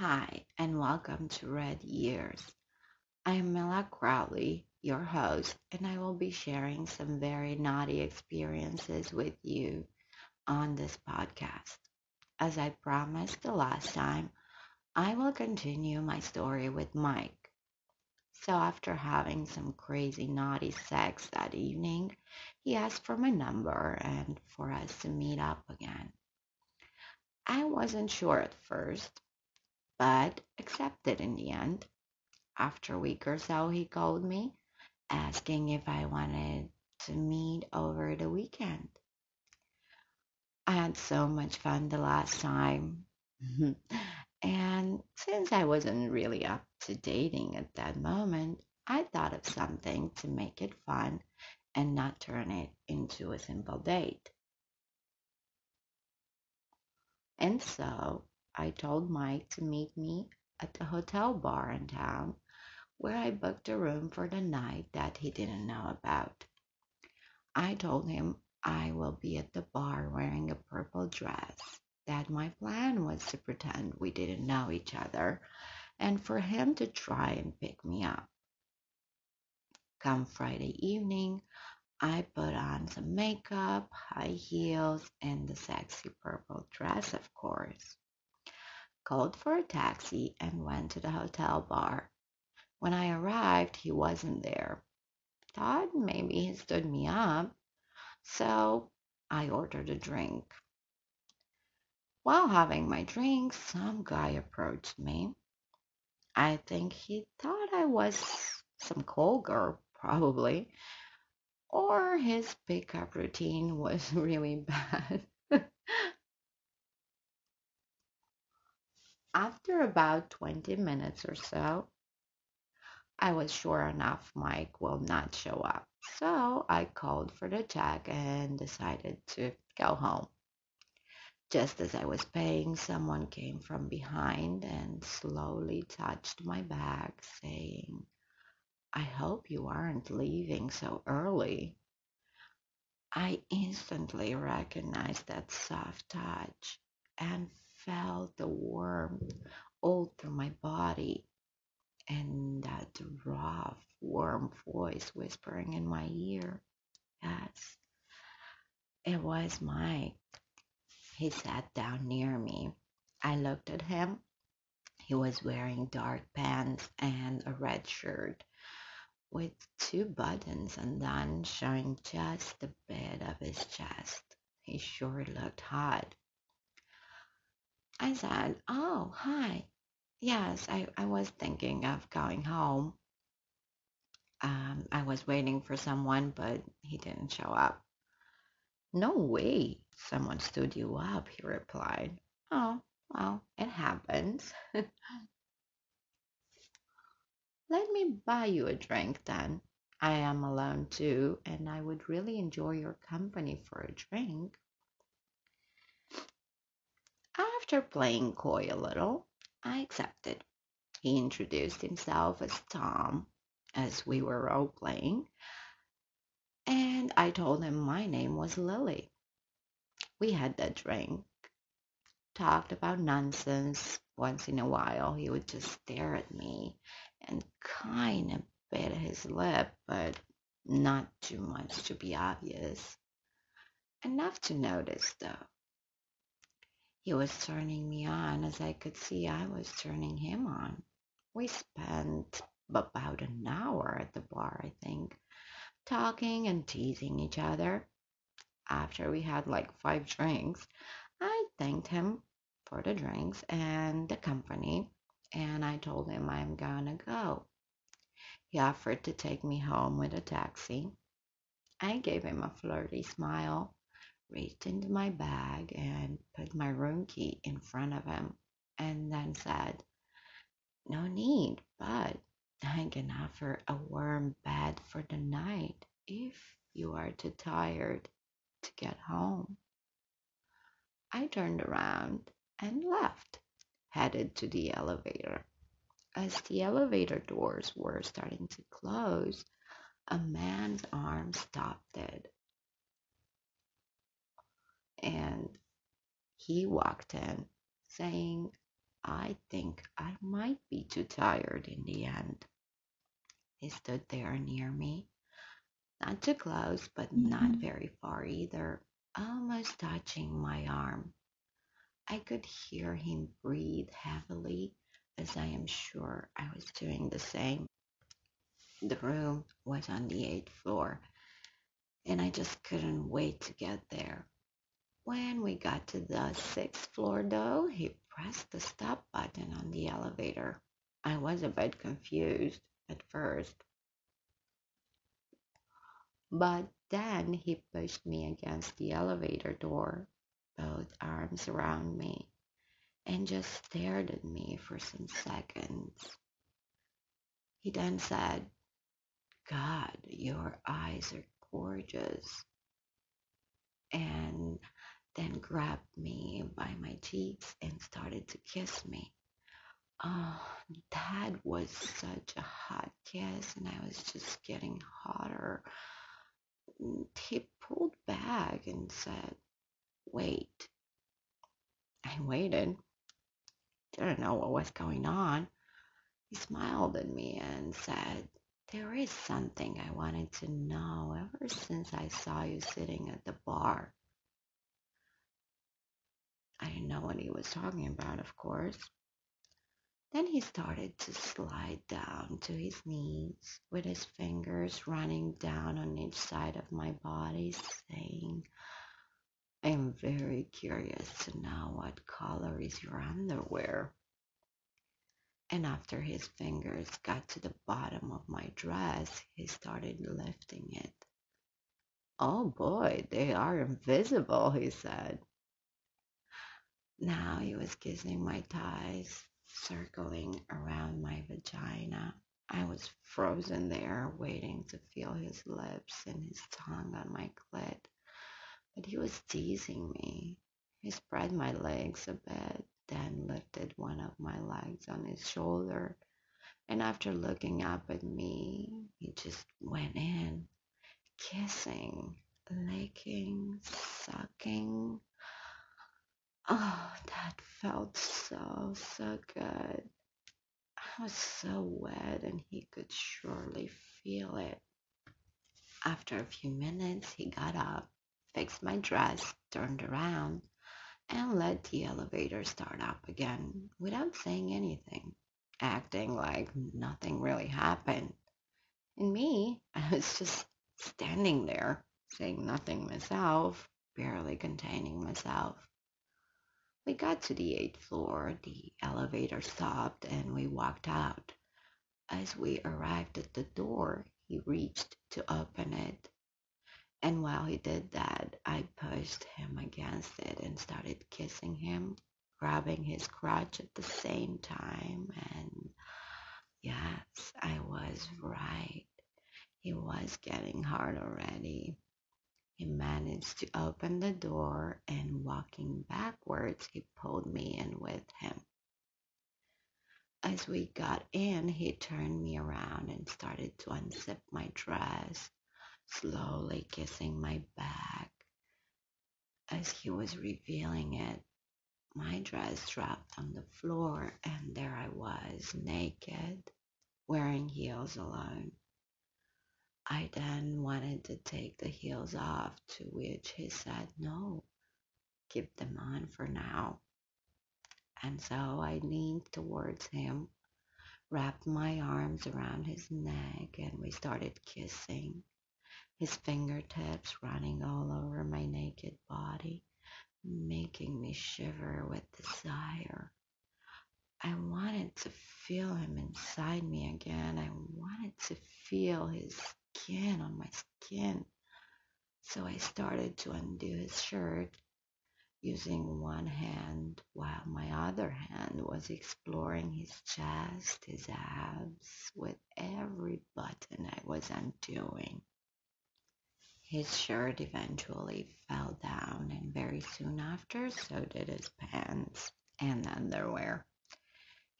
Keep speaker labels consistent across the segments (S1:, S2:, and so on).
S1: Hi, and welcome to Red Years. I am Mila Crowley, your host, and I will be sharing some very naughty experiences with you on this podcast. As I promised the last time, I will continue my story with Mike. So after having some crazy naughty sex that evening, he asked for my number and for us to meet up again. I wasn't sure at first, but accepted in the end. After a week or so, he called me asking if I wanted to meet over the weekend. I had so much fun the last time. and since I wasn't really up to dating at that moment, I thought of something to make it fun and not turn it into a simple date. And so I told Mike to meet me at the hotel bar in town where I booked a room for the night that he didn't know about. I told him I will be at the bar wearing a purple dress, that my plan was to pretend we didn't know each other and for him to try and pick me up. Come Friday evening, I put on some makeup, high heels, and the sexy purple dress, of course. Called for a taxi and went to the hotel bar. When I arrived, he wasn't there. Thought maybe he stood me up, so I ordered a drink. While having my drink, some guy approached me. I think he thought I was some call girl, probably, or his pickup routine was really bad. After about 20 minutes or so, I was sure enough Mike will not show up. So I called for the check and decided to go home. Just as I was paying, someone came from behind and slowly touched my bag, saying, I hope you aren't leaving so early. I instantly recognized that soft touch and felt the warmth all through my body and that rough, warm voice whispering in my ear. Yes, it was Mike. He sat down near me. I looked at him. He was wearing dark pants and a red shirt with two buttons and then showing just a bit of his chest. He sure looked hot. I said, Oh, hi. Yes, I, I was thinking of going home. Um, I was waiting for someone, but he didn't show up. No way, someone stood you up, he replied. Oh, well, it happens. Let me buy you a drink then. I am alone too, and I would really enjoy your company for a drink. After playing coy a little, I accepted. He introduced himself as Tom as we were role playing, and I told him my name was Lily. We had that drink, talked about nonsense. Once in a while, he would just stare at me and kind of bit his lip, but not too much to be obvious. Enough to notice, though. He was turning me on as I could see I was turning him on. We spent about an hour at the bar, I think, talking and teasing each other. After we had like five drinks, I thanked him for the drinks and the company, and I told him I'm gonna go. He offered to take me home with a taxi. I gave him a flirty smile reached into my bag and put my room key in front of him and then said, No need, but I can offer a warm bed for the night if you are too tired to get home. I turned around and left, headed to the elevator. As the elevator doors were starting to close, a man's arm stopped it and he walked in saying, I think I might be too tired in the end. He stood there near me, not too close, but not mm-hmm. very far either, almost touching my arm. I could hear him breathe heavily, as I am sure I was doing the same. The room was on the eighth floor, and I just couldn't wait to get there. When we got to the sixth floor, though, he pressed the stop button on the elevator. I was a bit confused at first, but then he pushed me against the elevator door, both arms around me, and just stared at me for some seconds. He then said, God, your eyes are gorgeous. And then grabbed me by my cheeks and started to kiss me. Oh, that was such a hot kiss, and I was just getting hotter. He pulled back and said, Wait. I waited. Didn't know what was going on. He smiled at me and said, There is something I wanted to know ever since I saw you sitting at the bar. Know what he was talking about, of course. Then he started to slide down to his knees with his fingers running down on each side of my body, saying, I am very curious to know what color is your underwear. And after his fingers got to the bottom of my dress, he started lifting it. Oh boy, they are invisible, he said. Now he was kissing my thighs, circling around my vagina. I was frozen there, waiting to feel his lips and his tongue on my clit. But he was teasing me. He spread my legs a bit, then lifted one of my legs on his shoulder. And after looking up at me, he just went in, kissing, licking, sucking, Oh, that felt so, so good. I was so wet and he could surely feel it. After a few minutes, he got up, fixed my dress, turned around, and let the elevator start up again without saying anything, acting like nothing really happened. And me, I was just standing there, saying nothing myself, barely containing myself. We got to the eighth floor, the elevator stopped, and we walked out. As we arrived at the door, he reached to open it. And while he did that, I pushed him against it and started kissing him, grabbing his crotch at the same time. And yes, I was right. He was getting hard already. He managed to open the door and walking backwards, he pulled me in with him. As we got in, he turned me around and started to unzip my dress, slowly kissing my back. As he was revealing it, my dress dropped on the floor and there I was, naked, wearing heels alone. I then wanted to take the heels off, to which he said, No, keep them on for now. And so I leaned towards him, wrapped my arms around his neck, and we started kissing, his fingertips running all over my naked body, making me shiver with desire. I wanted to feel him inside me again. I wanted to feel his skin on my skin. So I started to undo his shirt using one hand while my other hand was exploring his chest, his abs, with every button I was undoing. His shirt eventually fell down, and very soon after, so did his pants and underwear.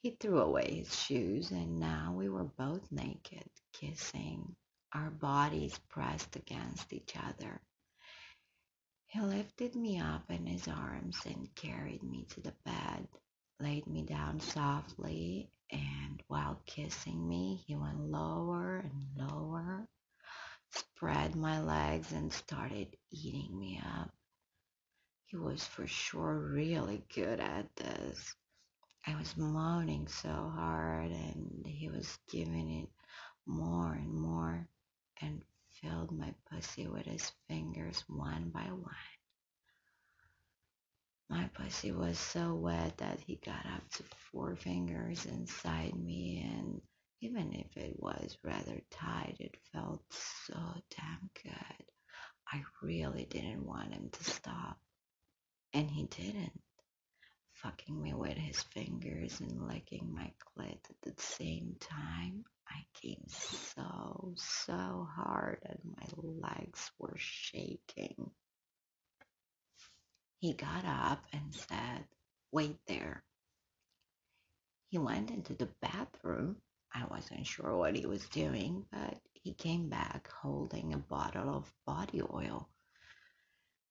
S1: He threw away his shoes, and now we were both naked, kissing, our bodies pressed against each other. He lifted me up in his arms and carried me to the bed. laid me down softly, and while kissing me, he went lower and lower, spread my legs, and started eating me up. He was for sure really good at this. I was moaning so hard, and he was giving it more and more and filled my pussy with his fingers one by one. My pussy was so wet that he got up to four fingers inside me, and even if it was rather tight, it felt so damn good. I really didn't want him to stop. And he didn't, fucking me with his fingers and licking my clit at the same time. I came so, so hard and my legs were shaking. He got up and said, Wait there. He went into the bathroom. I wasn't sure what he was doing, but he came back holding a bottle of body oil.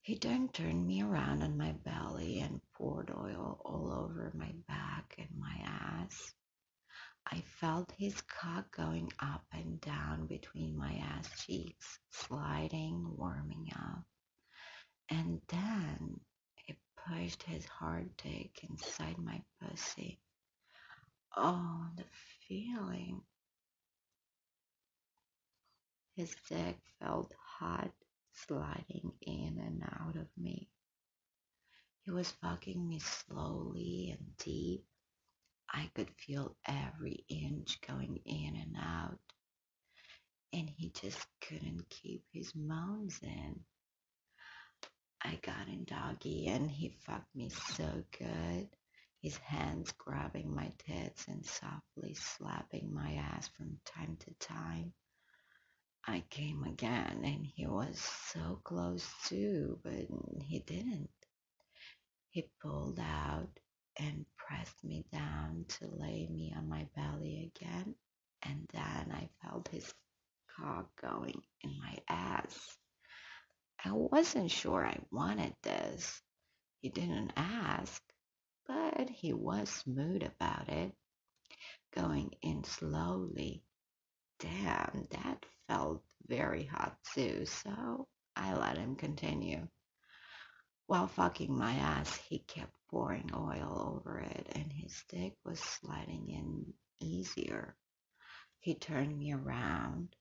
S1: He then turned me around on my belly and poured oil all over my back and my ass. I felt his cock going up and down between my ass cheeks, sliding, warming up. And then he pushed his hard dick inside my pussy. Oh, the feeling. His dick felt hot, sliding in and out of me. He was fucking me slowly and deep. I could feel every inch going in and out. And he just couldn't keep his moans in. I got in doggy and he fucked me so good. His hands grabbing my tits and softly slapping my ass from time to time. I came again and he was so close too, but he didn't. He pulled out and pressed me down to lay me on my belly again, and then I felt his cock going in my ass. I wasn't sure I wanted this. He didn't ask, but he was smooth about it, going in slowly. Damn, that felt very hot too, so I let him continue. While fucking my ass, he kept pouring oil over it, and his dick was sliding in easier. He turned me around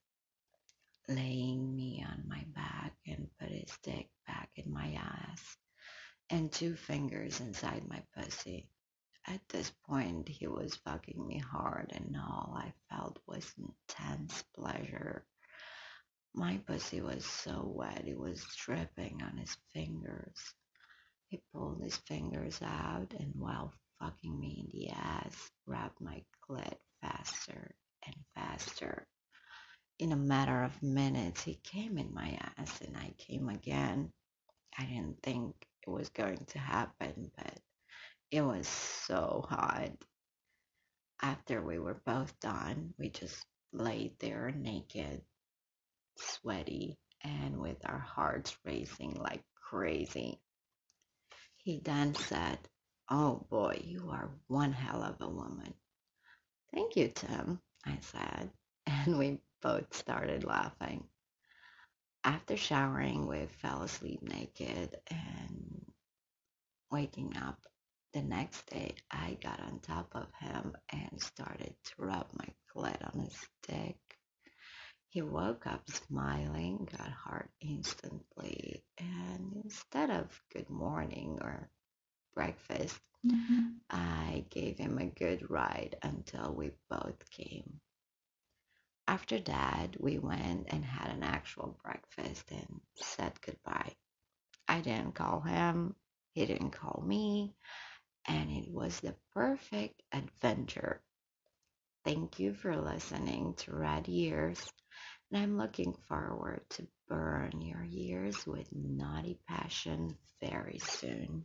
S1: laying me on my back and put his dick back in my ass and two fingers inside my pussy. At this point, he was fucking me hard, and all I felt was intense pleasure. My pussy was so wet, it was dripping on his fingers. He pulled his fingers out, and while fucking me in the ass, rubbed my clit faster and faster in a matter of minutes, he came in my ass and I came again. I didn't think it was going to happen, but it was so hot. After we were both done, we just laid there naked, sweaty, and with our hearts racing like crazy. He then said, Oh boy, you are one hell of a woman. Thank you, Tim, I said, and we both started laughing. After showering, we fell asleep naked and waking up the next day, I got on top of him and started to rub my clit on his dick. He woke up smiling, got hard instantly, and instead of good morning or breakfast, mm-hmm. I gave him a good ride until we both came after that, we went and had an actual breakfast and said goodbye. I didn't call him, he didn't call me, and it was the perfect adventure. Thank you for listening to Red Years, and I'm looking forward to burn your years with naughty passion very soon.